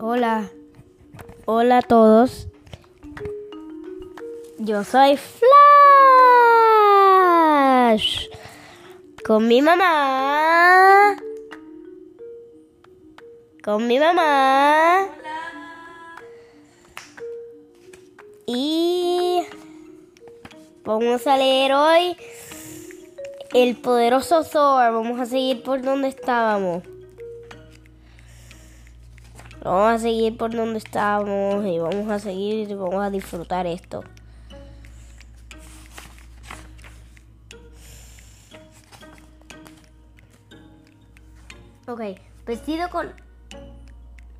Hola. Hola a todos. Yo soy Flash. Con mi mamá. Con mi mamá. Y vamos a leer hoy El poderoso Thor. Vamos a seguir por donde estábamos. Vamos a seguir por donde estábamos y vamos a seguir y vamos a disfrutar esto. Ok, vestido con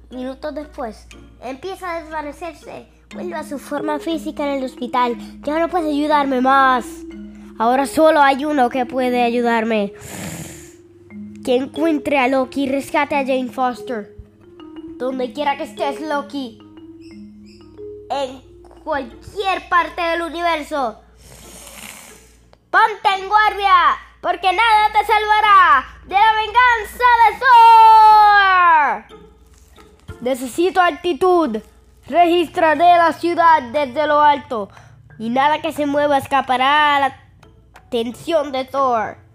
minutos después, empieza a desvanecerse. Vuelve a su forma física en el hospital. Ya no puede ayudarme más. Ahora solo hay uno que puede ayudarme. Que encuentre a Loki y rescate a Jane Foster. Donde quiera que estés, Loki. En cualquier parte del universo. Ponte en guardia, porque nada te salvará de la venganza de Thor. Necesito altitud. Registraré la ciudad desde lo alto. Y nada que se mueva escapará a la atención de Thor.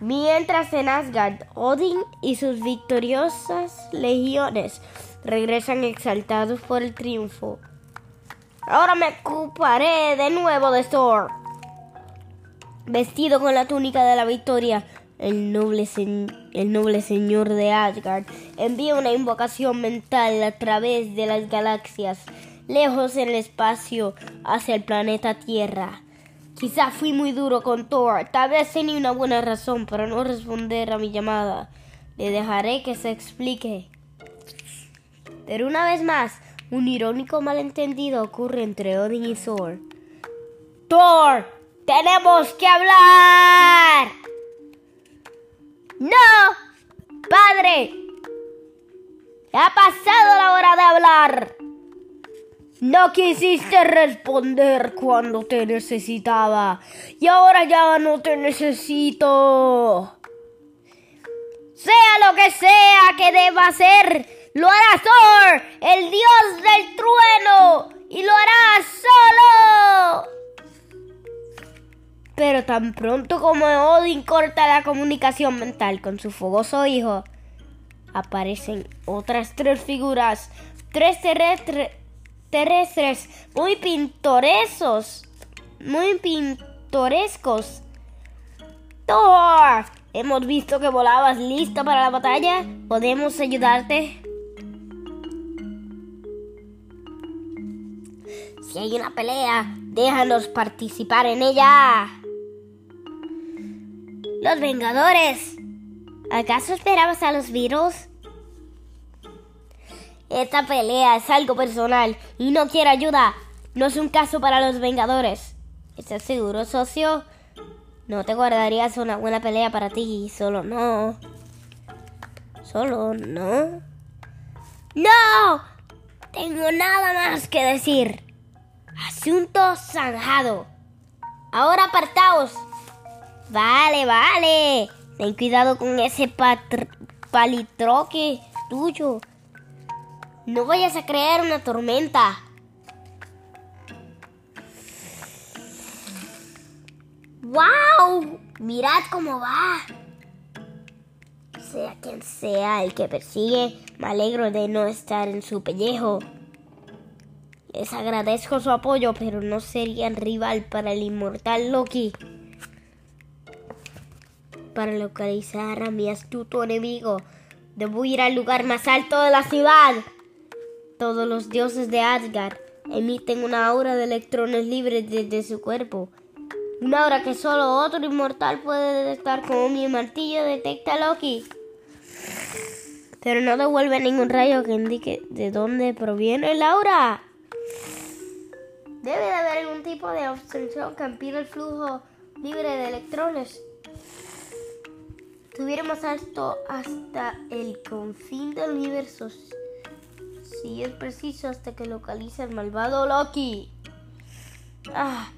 Mientras en Asgard, Odin y sus victoriosas legiones regresan exaltados por el triunfo. Ahora me ocuparé de nuevo de Thor. Vestido con la túnica de la victoria, el noble, el noble señor de Asgard envía una invocación mental a través de las galaxias, lejos en el espacio, hacia el planeta Tierra. Quizá fui muy duro con Thor, tal vez tenía una buena razón para no responder a mi llamada. Le dejaré que se explique. Pero una vez más, un irónico malentendido ocurre entre Odin y Thor. Thor, tenemos que hablar. No, padre. Ha pasado la hora de hablar. No quisiste responder cuando te necesitaba. Y ahora ya no te necesito. Sea lo que sea que deba hacer, lo hará Thor, el dios del trueno, y lo hará solo. Pero tan pronto como Odin corta la comunicación mental con su fogoso hijo, aparecen otras tres figuras, tres terrestres terrestres muy pintorescos, muy pintorescos. Thor, hemos visto que volabas listo para la batalla. ¿Podemos ayudarte? Si hay una pelea, déjanos participar en ella. Los Vengadores. ¿Acaso esperabas a los virus? Esta pelea es algo personal y no quiero ayuda. No es un caso para los Vengadores. ¿Estás seguro, socio? No te guardarías una buena pelea para ti, solo no. Solo no. ¡No! Tengo nada más que decir. Asunto zanjado. Ahora apartaos. Vale, vale. Ten cuidado con ese palitroque tuyo. No vayas a crear una tormenta. ¡Wow! Mirad cómo va. Sea quien sea el que persigue, me alegro de no estar en su pellejo. Les agradezco su apoyo, pero no serían rival para el inmortal Loki. Para localizar a mi astuto enemigo, debo ir al lugar más alto de la ciudad. Todos los dioses de Asgard emiten una aura de electrones libres desde su cuerpo. Una aura que solo otro inmortal puede detectar como mi martillo detecta a Loki. Pero no devuelve ningún rayo que indique de dónde proviene el aura. Debe de haber algún tipo de obstrucción que impida el flujo libre de electrones. Tuviéramos esto hasta el confín del universo si es preciso hasta que localice al malvado Loki. Ah,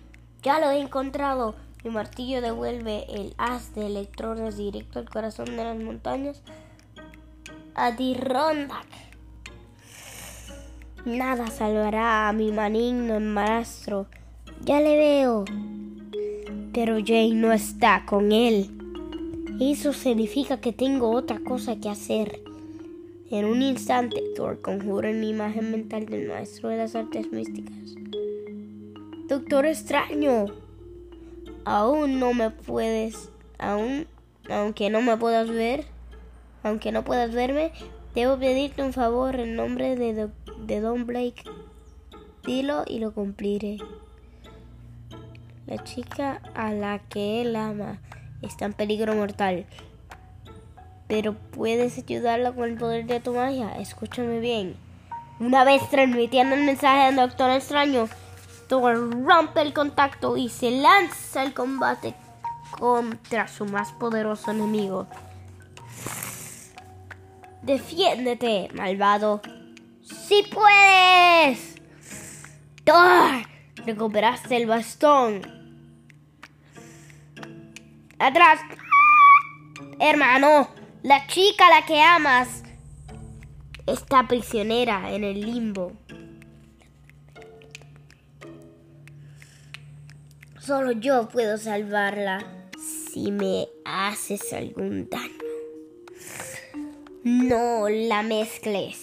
ya lo he encontrado. Mi martillo devuelve el haz de electrones directo al corazón de las montañas. Adirondack. Nada salvará a mi maligno maestro. Ya le veo. Pero Jane no está con él. Eso significa que tengo otra cosa que hacer. En un instante, Thor conjura una imagen mental del maestro de las artes místicas. Doctor extraño, aún no me puedes, aún, aunque no me puedas ver, aunque no puedas verme, debo pedirte un favor en nombre de, de Don Blake. Dilo y lo cumpliré. La chica a la que él ama está en peligro mortal. Pero puedes ayudarla con el poder de tu magia. Escúchame bien. Una vez transmitiendo el mensaje al Doctor Extraño, Thor rompe el contacto y se lanza al combate contra su más poderoso enemigo. Defiéndete, malvado. ¡Si puedes! Thor, recuperaste el bastón. Atrás. Hermano, la chica a la que amas está prisionera en el limbo. Solo yo puedo salvarla si me haces algún daño. No la mezcles.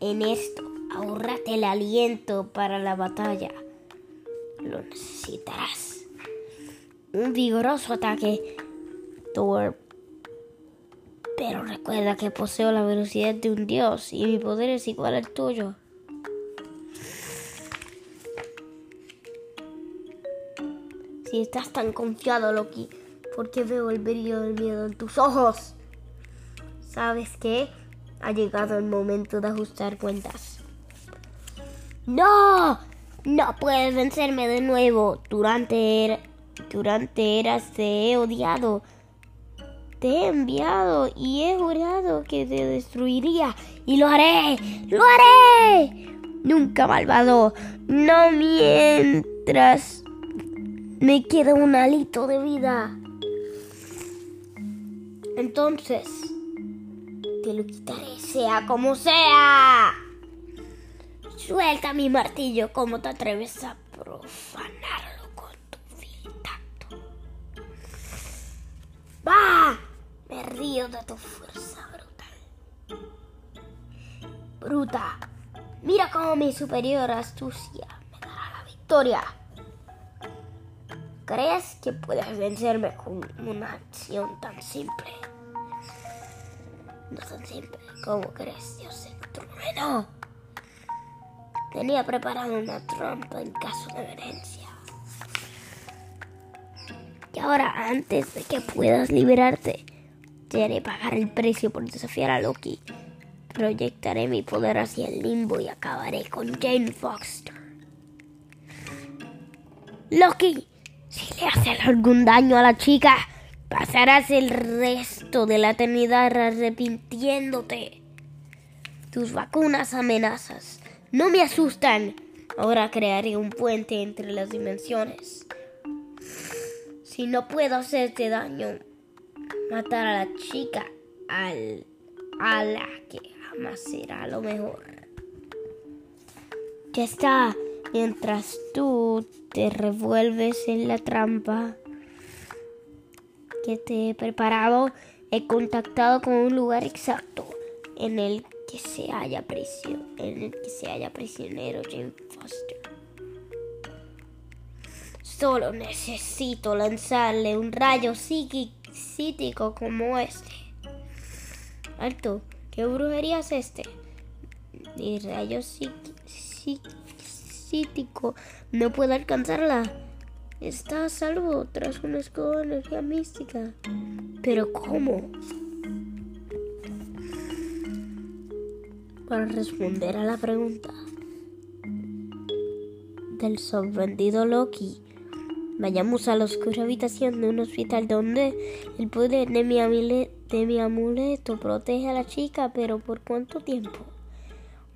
En esto, ahórrate el aliento para la batalla. Lo necesitarás. Un vigoroso ataque, Thor. Pero recuerda que poseo la velocidad de un dios y mi poder es igual al tuyo. Si estás tan confiado, Loki, ¿por qué veo el brillo del miedo en tus ojos? ¿Sabes qué? Ha llegado el momento de ajustar cuentas. ¡No! No puedes vencerme de nuevo. Durante, durante eras te he odiado. Te he enviado y he jurado que te destruiría. Y lo haré. ¡Lo haré! Nunca malvado. No mientras me queda un alito de vida. Entonces, te lo quitaré, sea como sea. Suelta mi martillo, como te atreves a profanarlo con tu vil tacto. ¡Va! Río de tu fuerza brutal. Bruta, mira cómo mi superior astucia me dará la victoria. ¿Crees que puedes vencerme con una acción tan simple? No tan simple como crees, Dios el trueno. Tenía preparada una trampa en caso de emergencia. Y ahora, antes de que puedas liberarte, te haré pagar el precio por desafiar a Loki. Proyectaré mi poder hacia el limbo y acabaré con Jane Foster. Loki, si le haces algún daño a la chica, pasarás el resto de la eternidad arrepintiéndote. Tus vacunas amenazas no me asustan. Ahora crearé un puente entre las dimensiones. Si no puedo hacerte daño, matar a la chica al, a la que jamás será lo mejor. Ya está. Mientras tú te revuelves en la trampa que te he preparado, he contactado con un lugar exacto en el que se haya en el que se haya prisionero Jane Foster. Solo necesito lanzarle un rayo psíquico como este. Alto, ¿qué brujería es este? Mi rayo psíquico no puede alcanzarla. Está a salvo tras una escudo de energía mística. Pero ¿cómo? Para responder a la pregunta del sorprendido Loki, vayamos a la oscura habitación de un hospital donde el poder de mi, amuleto protege a la chica, pero ¿por cuánto tiempo?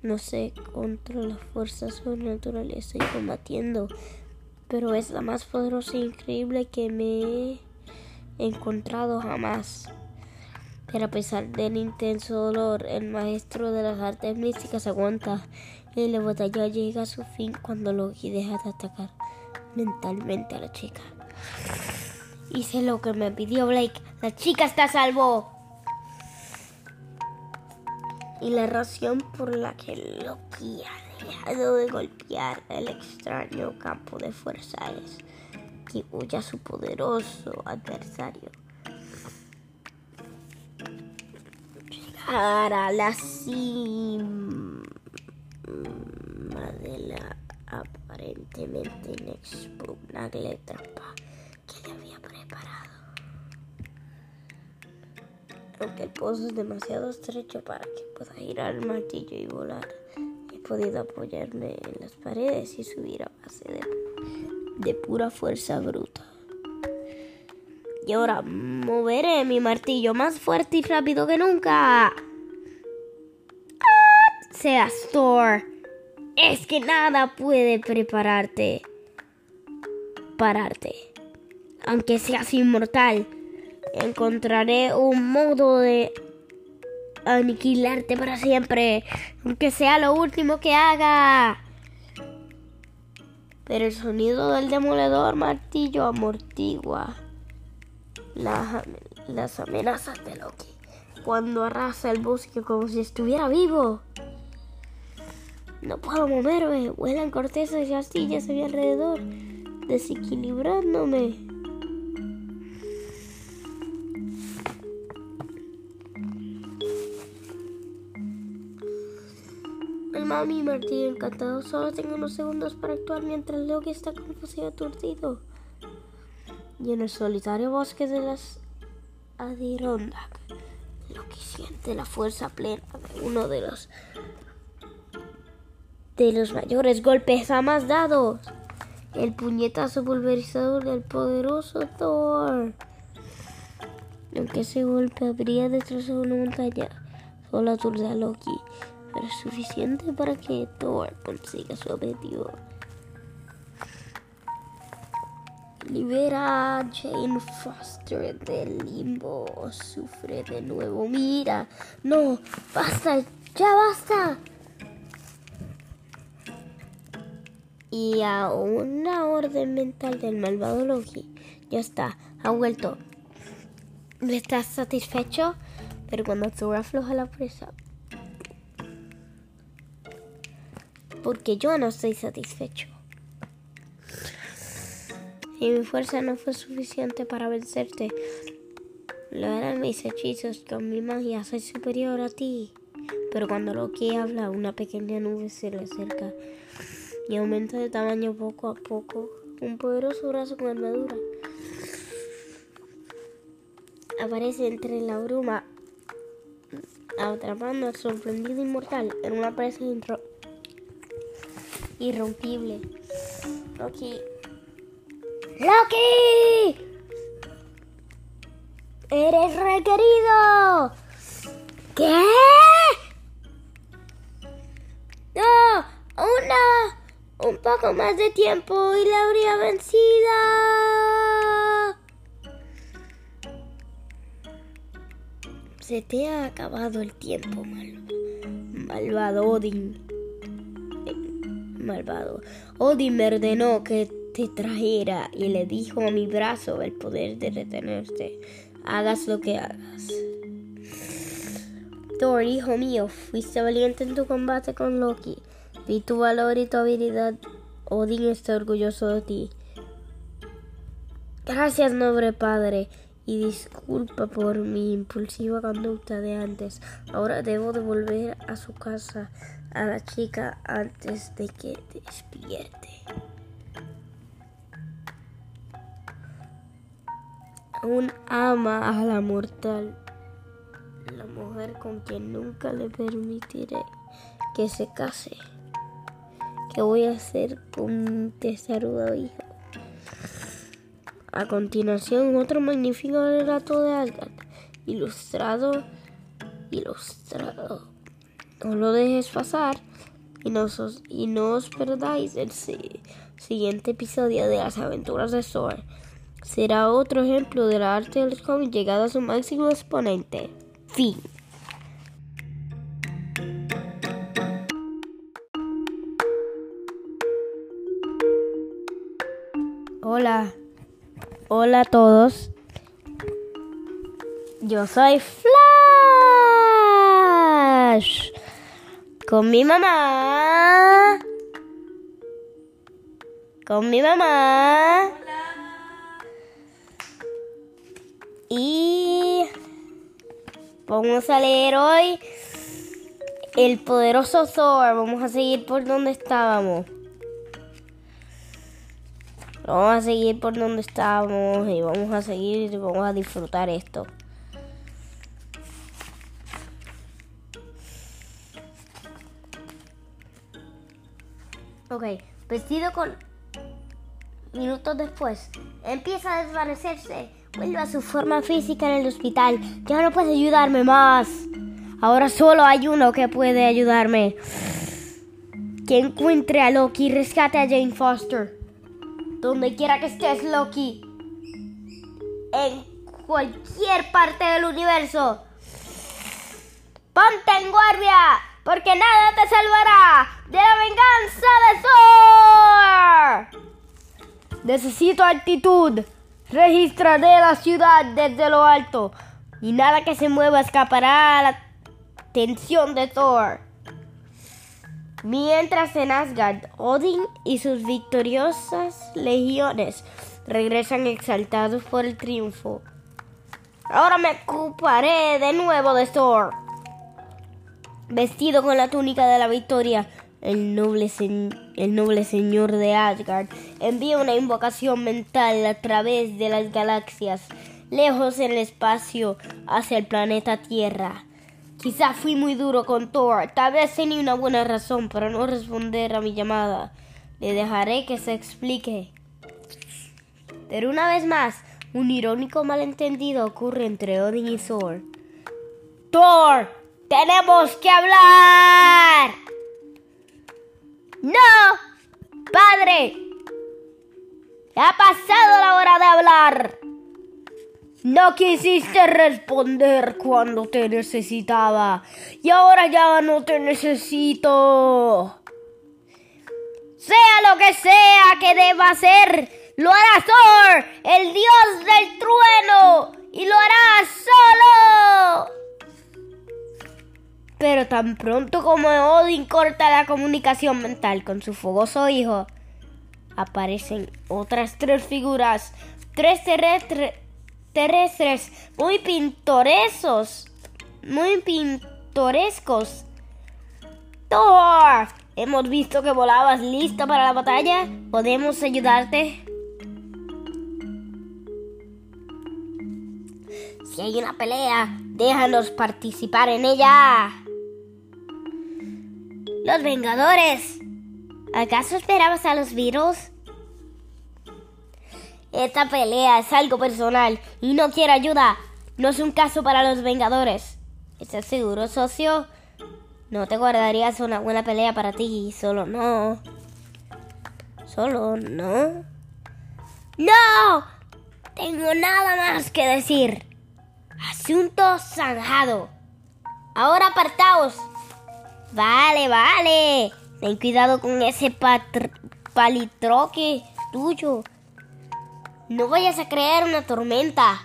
No sé contra las fuerzas sobrenaturales estoy combatiendo, pero es la más poderosa e increíble que me he encontrado jamás. Pero a pesar del intenso dolor, el maestro de las artes místicas aguanta y la batalla llega a su fin cuando Loki deja de atacar mentalmente a la chica. Hice lo que me pidió Blake. La chica está a salvo. Y la razón por la que Loki ha dejado de golpear el extraño campo de fuerza es que huye a su poderoso adversario. Llegar a la cima de la aparentemente inexpugnable trampa que le había preparado. Aunque el pozo es demasiado estrecho para que pueda girar el martillo y volar, he podido apoyarme en las paredes y subir a base de, de pura fuerza bruta. Y ahora moveré mi martillo más fuerte y rápido que nunca. ¡Ah! Sea Thor. Es que nada puede prepararte. Pararte. Aunque seas inmortal, encontraré un modo de aniquilarte para siempre. Aunque sea lo último que haga. Pero el sonido del demoledor martillo amortigua las, las amenazas de Loki cuando arrasa el bosque como si estuviera vivo. No puedo moverme. Vuelan cortezas y astillas a mi alrededor, desequilibrándome. El mami y Martín encantado. Solo tengo unos segundos para actuar mientras Loki está confuso y aturdido. Y en el solitario bosque de las Adirondack, Loki siente la fuerza plena de uno de los de los mayores golpes jamás dados. El puñetazo pulverizador del poderoso Thor. Aunque ese golpe habría destrozado una montaña, solo aturde a Loki, pero es suficiente para que Thor consiga su objetivo. Libera a Jane Foster del limbo. Sufre de nuevo. Mira. No. Basta. Ya basta. Y a una orden mental del malvado Loki. Ya está, ha vuelto. No estás satisfecho, pero cuando Thor afloja la presa. Porque yo no estoy satisfecho. Y mi fuerza no fue suficiente para vencerte. Lo eran mis hechizos, con mi magia soy superior a ti. Pero cuando Loki habla, una pequeña nube se le acerca y aumenta de tamaño poco a poco. Un poderoso brazo con armadura aparece entre la bruma, atrapando al sorprendido inmortal en una presa irrompible. Loki. ¡Loki! ¡Eres requerido! ¿Qué? Un poco más de tiempo y la habría vencida. Se te ha acabado el tiempo, malvado Odin. Malvado. Odin me ordenó que te trajera y le dijo a mi brazo el poder de retenerte. Hagas lo que hagas. Thor, hijo mío, fuiste valiente en tu combate con Loki Vi tu valor y tu habilidad. Odín está orgulloso de ti. Gracias, noble padre, y disculpa por mi impulsiva conducta de antes. Ahora debo devolver a su casa a la chica antes de que despierte. Aún ama a la mortal, la mujer con quien nunca le permitiré que se case. ¿Qué voy a hacer con este hijo? A continuación, otro magnífico relato de Asgard, ilustrado, ilustrado. No lo dejes pasar y no, y no os perdáis el siguiente episodio de las aventuras de Thor. Será otro ejemplo de la arte del cómic llegado a su máximo exponente. Fin. Hola. Hola a todos. Yo soy Flash. Con mi mamá. Con mi mamá. Y vamos a leer hoy El poderoso Thor. Vamos a seguir por donde estábamos. Vamos a seguir por donde estábamos y vamos a seguir y vamos a disfrutar esto. Ok, vestido con minutos después, empieza a desvanecerse. Vuelve a su forma física en el hospital. Ya no puede ayudarme más. Ahora solo hay uno que puede ayudarme. Que encuentre a Loki y rescate a Jane Foster. Donde quiera que estés, Loki. En cualquier parte del universo. Ponte en guardia, porque nada te salvará de la venganza de Thor. Necesito altitud. Registraré la ciudad desde lo alto. Y nada que se mueva escapará a la atención de Thor. Mientras en Asgard, Odin y sus victoriosas legiones regresan exaltados por el triunfo. Ahora me ocuparé de nuevo de Thor. Vestido con la túnica de la victoria, el noble, el noble señor de Asgard envía una invocación mental a través de las galaxias, lejos en el espacio, hacia el planeta Tierra. Quizá fui muy duro con Thor. Tal vez tenía una buena razón para no responder a mi llamada. Le dejaré que se explique. Pero una vez más, un irónico malentendido ocurre entre Odin y Thor. Thor, tenemos que hablar. No, padre. Ha pasado la hora de hablar. No quisiste responder cuando te necesitaba y ahora ya no te necesito. Sea lo que sea que deba hacer, lo hará Thor, el dios del trueno, y lo hará solo. Pero tan pronto como Odin corta la comunicación mental con su fogoso hijo, aparecen otras tres figuras, tres terrestres terrestres muy pintorescos. Muy pintorescos. Thor, hemos visto que volabas listo para la batalla. ¿Podemos ayudarte? Si hay una pelea, déjanos participar en ella. Los Vengadores. ¿Acaso esperabas a los virus? Esta pelea es algo personal y no quiero ayuda. No es un caso para los Vengadores. ¿Estás seguro, socio? No te guardarías una buena pelea para ti, solo no. Solo no. ¡No! Tengo nada más que decir. Asunto zanjado. Ahora apartaos. Vale, vale. Ten cuidado con ese palitroque tuyo. No vayas a crear una tormenta.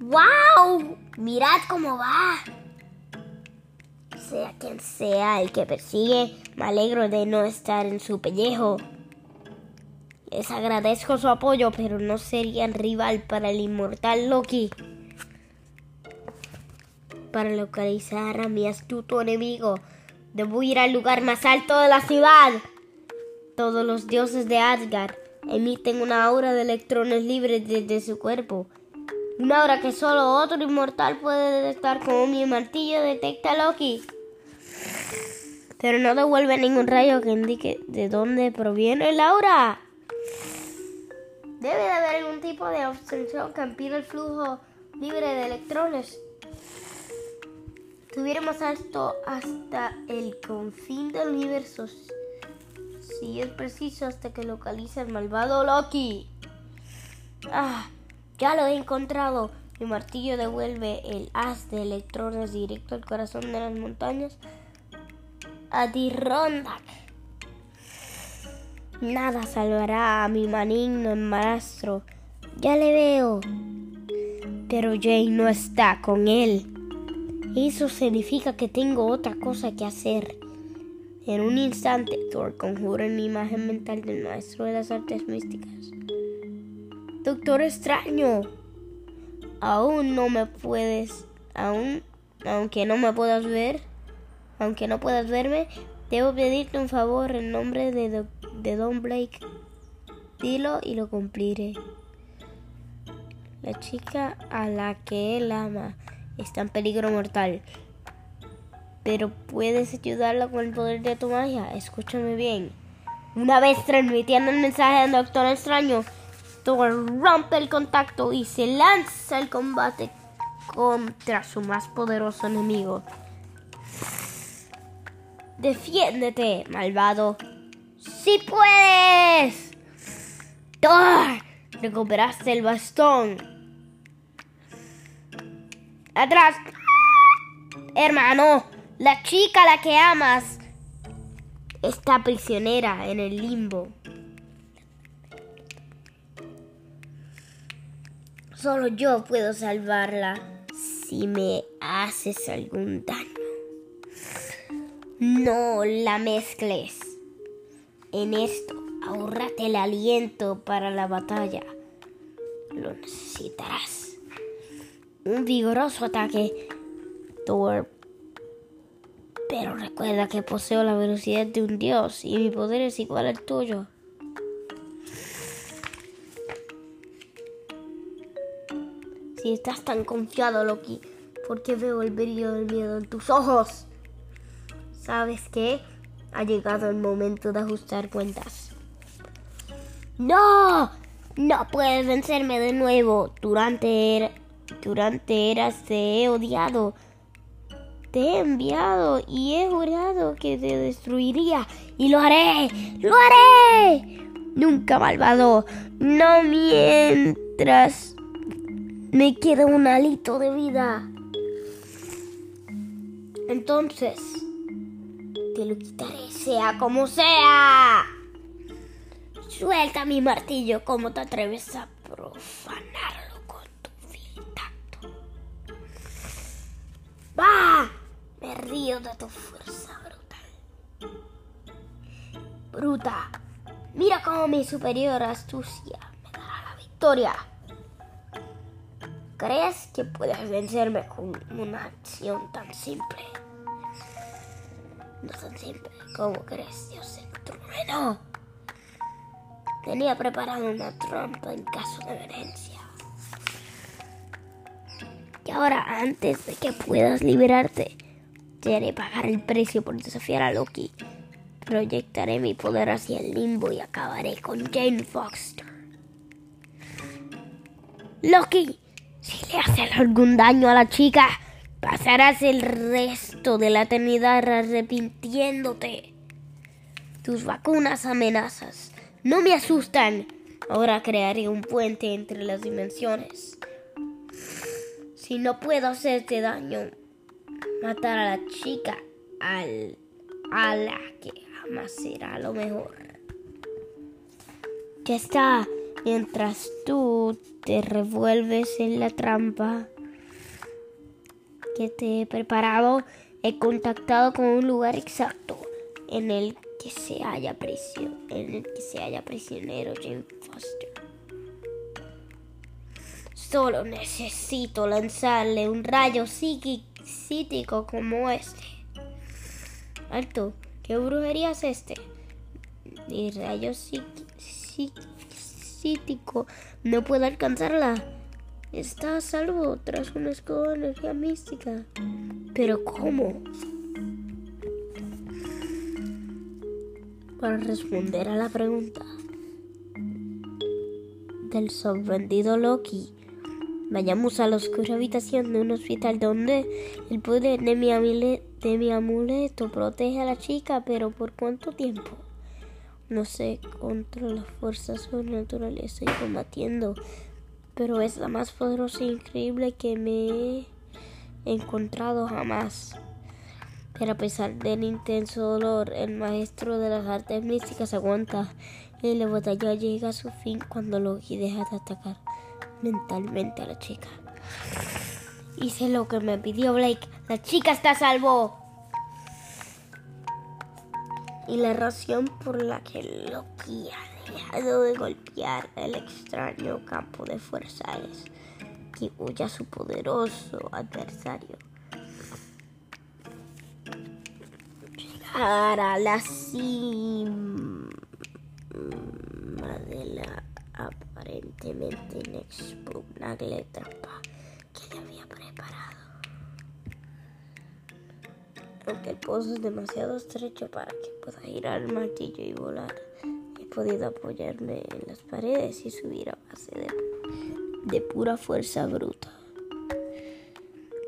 ¡Wow! Mirad cómo va. Sea quien sea el que persigue, me alegro de no estar en su pellejo. Les agradezco su apoyo, pero no serían rival para el inmortal Loki. Para localizar a mi astuto enemigo, debo ir al lugar más alto de la ciudad. Todos los dioses de Asgard emiten una aura de electrones libres desde su cuerpo. Una aura que solo otro inmortal puede detectar como mi martillo detecta Loki. Pero no devuelve ningún rayo que indique de dónde proviene el aura. Debe de haber algún tipo de obstrucción que impida el flujo libre de electrones. Tuviéramos esto hasta el confín del universo si es preciso hasta que localice al malvado Loki. Ah, Ya lo he encontrado. Mi martillo devuelve el haz de electrones directo al corazón de las montañas. Adirondack. Nada salvará a mi maligno embarazzo. Ya le veo. Pero Jay no está con él. Eso significa que tengo otra cosa que hacer. En un instante, Thor conjura mi imagen mental del maestro de las artes místicas. Doctor extraño, aún no me puedes, aún, aunque no me puedas ver, aunque no puedas verme, debo pedirte un favor en nombre de, de Don Blake. Dilo y lo cumpliré. La chica a la que él ama está en peligro mortal. Pero puedes ayudarla con el poder de tu magia. Escúchame bien. Una vez transmitiendo el mensaje del Doctor Extraño, Thor rompe el contacto y se lanza al combate contra su más poderoso enemigo. Defiéndete, malvado. ¡Si puedes! Thor, recuperaste el bastón. Atrás. Hermano, la chica a la que amas está prisionera en el limbo. Solo yo puedo salvarla si me haces algún daño. No la mezcles. En esto, ahórrate el aliento para la batalla. Lo necesitarás. Un vigoroso ataque, Thor. Pero recuerda que poseo la velocidad de un dios y mi poder es igual al tuyo. Si estás tan confiado, Loki, porque veo el brillo del miedo en tus ojos. ¿Sabes qué? Ha llegado el momento de ajustar cuentas. ¡No! No puedes vencerme de nuevo. Durante, durante eras te he odiado. Te he enviado y he jurado que te destruiría. Y lo haré. ¡Lo haré! Nunca malvado. No mientras me queda un alito de vida. Entonces, te lo quitaré, sea como sea. Suelta mi martillo, ¿cómo te atreves a profanarlo Río de tu fuerza brutal. Bruta, mira cómo mi superior astucia me dará la victoria. ¿Crees que puedes vencerme con una acción tan simple? No tan simple. ¿Cómo crees, Dios el trueno? Tenía preparado una trampa en caso de emergencia. Y ahora, antes de que puedas liberarte, te haré pagar el precio por desafiar a Loki. Proyectaré mi poder hacia el limbo y acabaré con Jane Foster. Loki, si le haces algún daño a la chica, pasarás el resto de la eternidad arrepintiéndote. Tus vacunas amenazas no me asustan. Ahora crearé un puente entre las dimensiones. Si no puedo hacerte daño, matar a la chica al, a la que jamás será lo mejor. Ya está. Mientras tú te revuelves en la trampa que te he preparado, he contactado con un lugar exacto en el que se haya en el que se haya prisionero Jane Foster. Solo necesito lanzarle un rayo psíquico como este. Alto, ¿qué brujería es este? Mi rayo psíquico no puede alcanzarla. Está a salvo tras una escudo de energía mística. Pero ¿cómo? Para responder a la pregunta del sorprendido Loki, vayamos a la oscura habitación de un hospital donde el poder de mi, amuleto protege a la chica, pero ¿por cuánto tiempo? No sé, contra las fuerzas sobrenaturales estoy combatiendo. pero es la más poderosa e increíble que me he encontrado jamás. Pero a pesar del intenso dolor, el maestro de las artes místicas aguanta y la batalla llega a su fin cuando Loki deja de atacar mentalmente a la chica. Hice lo que me pidió Blake. La chica está a salvo. Y la razón por la que Loki ha dejado de golpear el extraño campo de fuerza es que huya su poderoso adversario. Llegar a la cima de la aparentemente inexpugnable trampa que le había preparado. Aunque el pozo es demasiado estrecho para que pueda girar el martillo y volar, he podido apoyarme en las paredes y subir a base de, de pura fuerza bruta.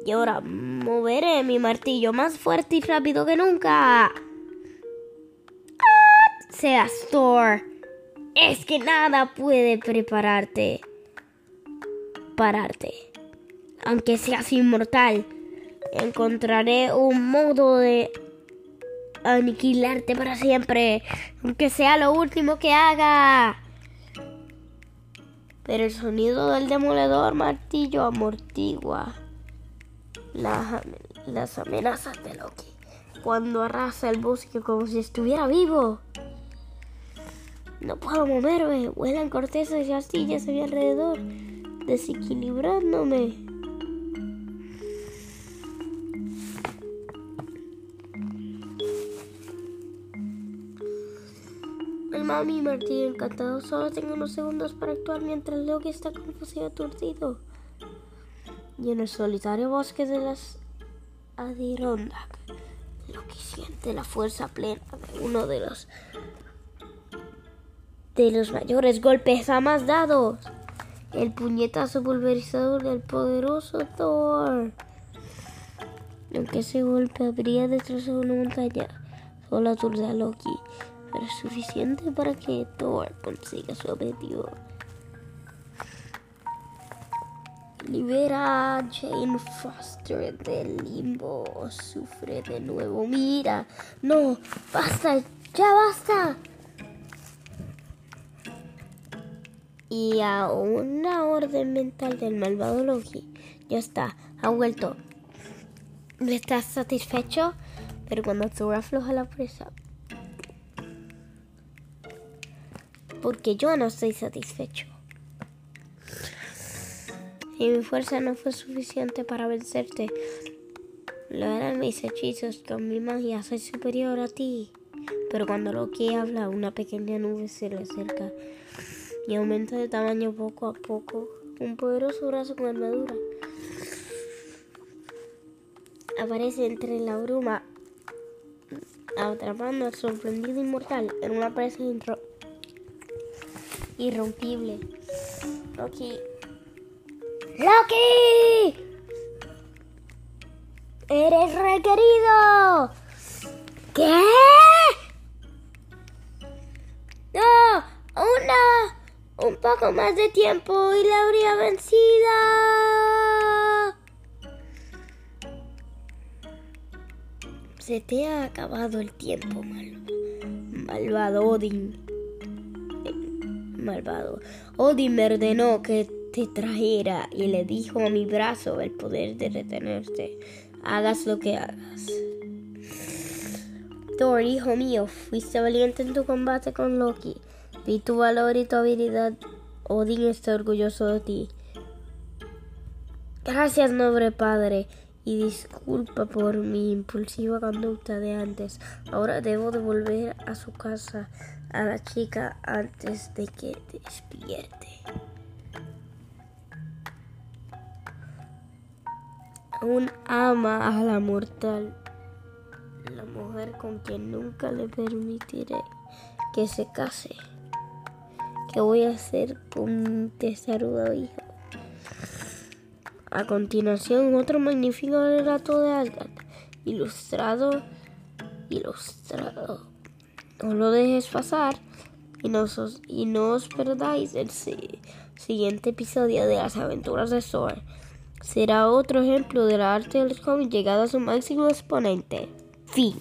Y ahora moveré mi martillo más fuerte y rápido que nunca. ¡Ah! Sea Thor. Es que nada puede prepararte. Pararte. Aunque seas inmortal. Encontraré un modo de aniquilarte para siempre. Aunque sea lo último que haga. Pero el sonido del demoledor martillo amortigua las, amenazas de Loki. Cuando arrasa el bosque como si estuviera vivo. No puedo moverme. Vuelan cortezas y astillas a mi alrededor, desequilibrándome. El mami martillo encantado. Solo tengo unos segundos para actuar mientras Loki está confuso y aturdido y en el solitario bosque de las Adirondack, lo que siente la fuerza plena de uno de los de los mayores golpes jamás dados, el puñetazo pulverizador del poderoso Thor. Aunque ese golpe habría destrozado una montaña, solo aturde a Loki, pero es suficiente para que Thor consiga su objetivo. Libera a Jane Foster del limbo. Sufre de nuevo. Mira. No. Basta. Ya basta. Y a una orden mental del malvado Loki. Ya está. Ha vuelto. ¿Estás satisfecho? Pero cuando Thor afloja la presa. Porque yo no estoy satisfecho. Y mi fuerza no fue suficiente para vencerte. Lo eran mis hechizos, con mi magia soy superior a ti. Pero cuando Loki habla, una pequeña nube se le acerca y aumenta de tamaño poco a poco. Un poderoso brazo con armadura aparece entre la bruma, atrapando al sorprendido inmortal en una presa irrompible. Loki ¡Loki! ¡Eres requerido! ¿Qué? No, una, un poco más de tiempo y la habría vencida. Se te ha acabado el tiempo, malvado Odin. Malvado. Odin me ordenó que te trajera y le dijo a mi brazo el poder de retenerte. Hagas lo que hagas. Thor, hijo mío, fuiste valiente en tu combate con Loki. Vi tu valor y tu habilidad. Odin está orgulloso de ti. Gracias, noble padre, y disculpa por mi impulsiva conducta de antes. Ahora debo devolver a su casa a la chica antes de que despierte. aún ama a la mortal, la mujer con quien nunca le permitiré que se case. ¿Qué voy a hacer con testarudo hijo? A continuación, otro magnífico relato de Asgard, ilustrado, ilustrado. No lo dejes pasar y no, os, y no os perdáis el siguiente episodio de las aventuras de Sora será otro ejemplo de la arte del cómic llegado a su máximo exponente. Fin.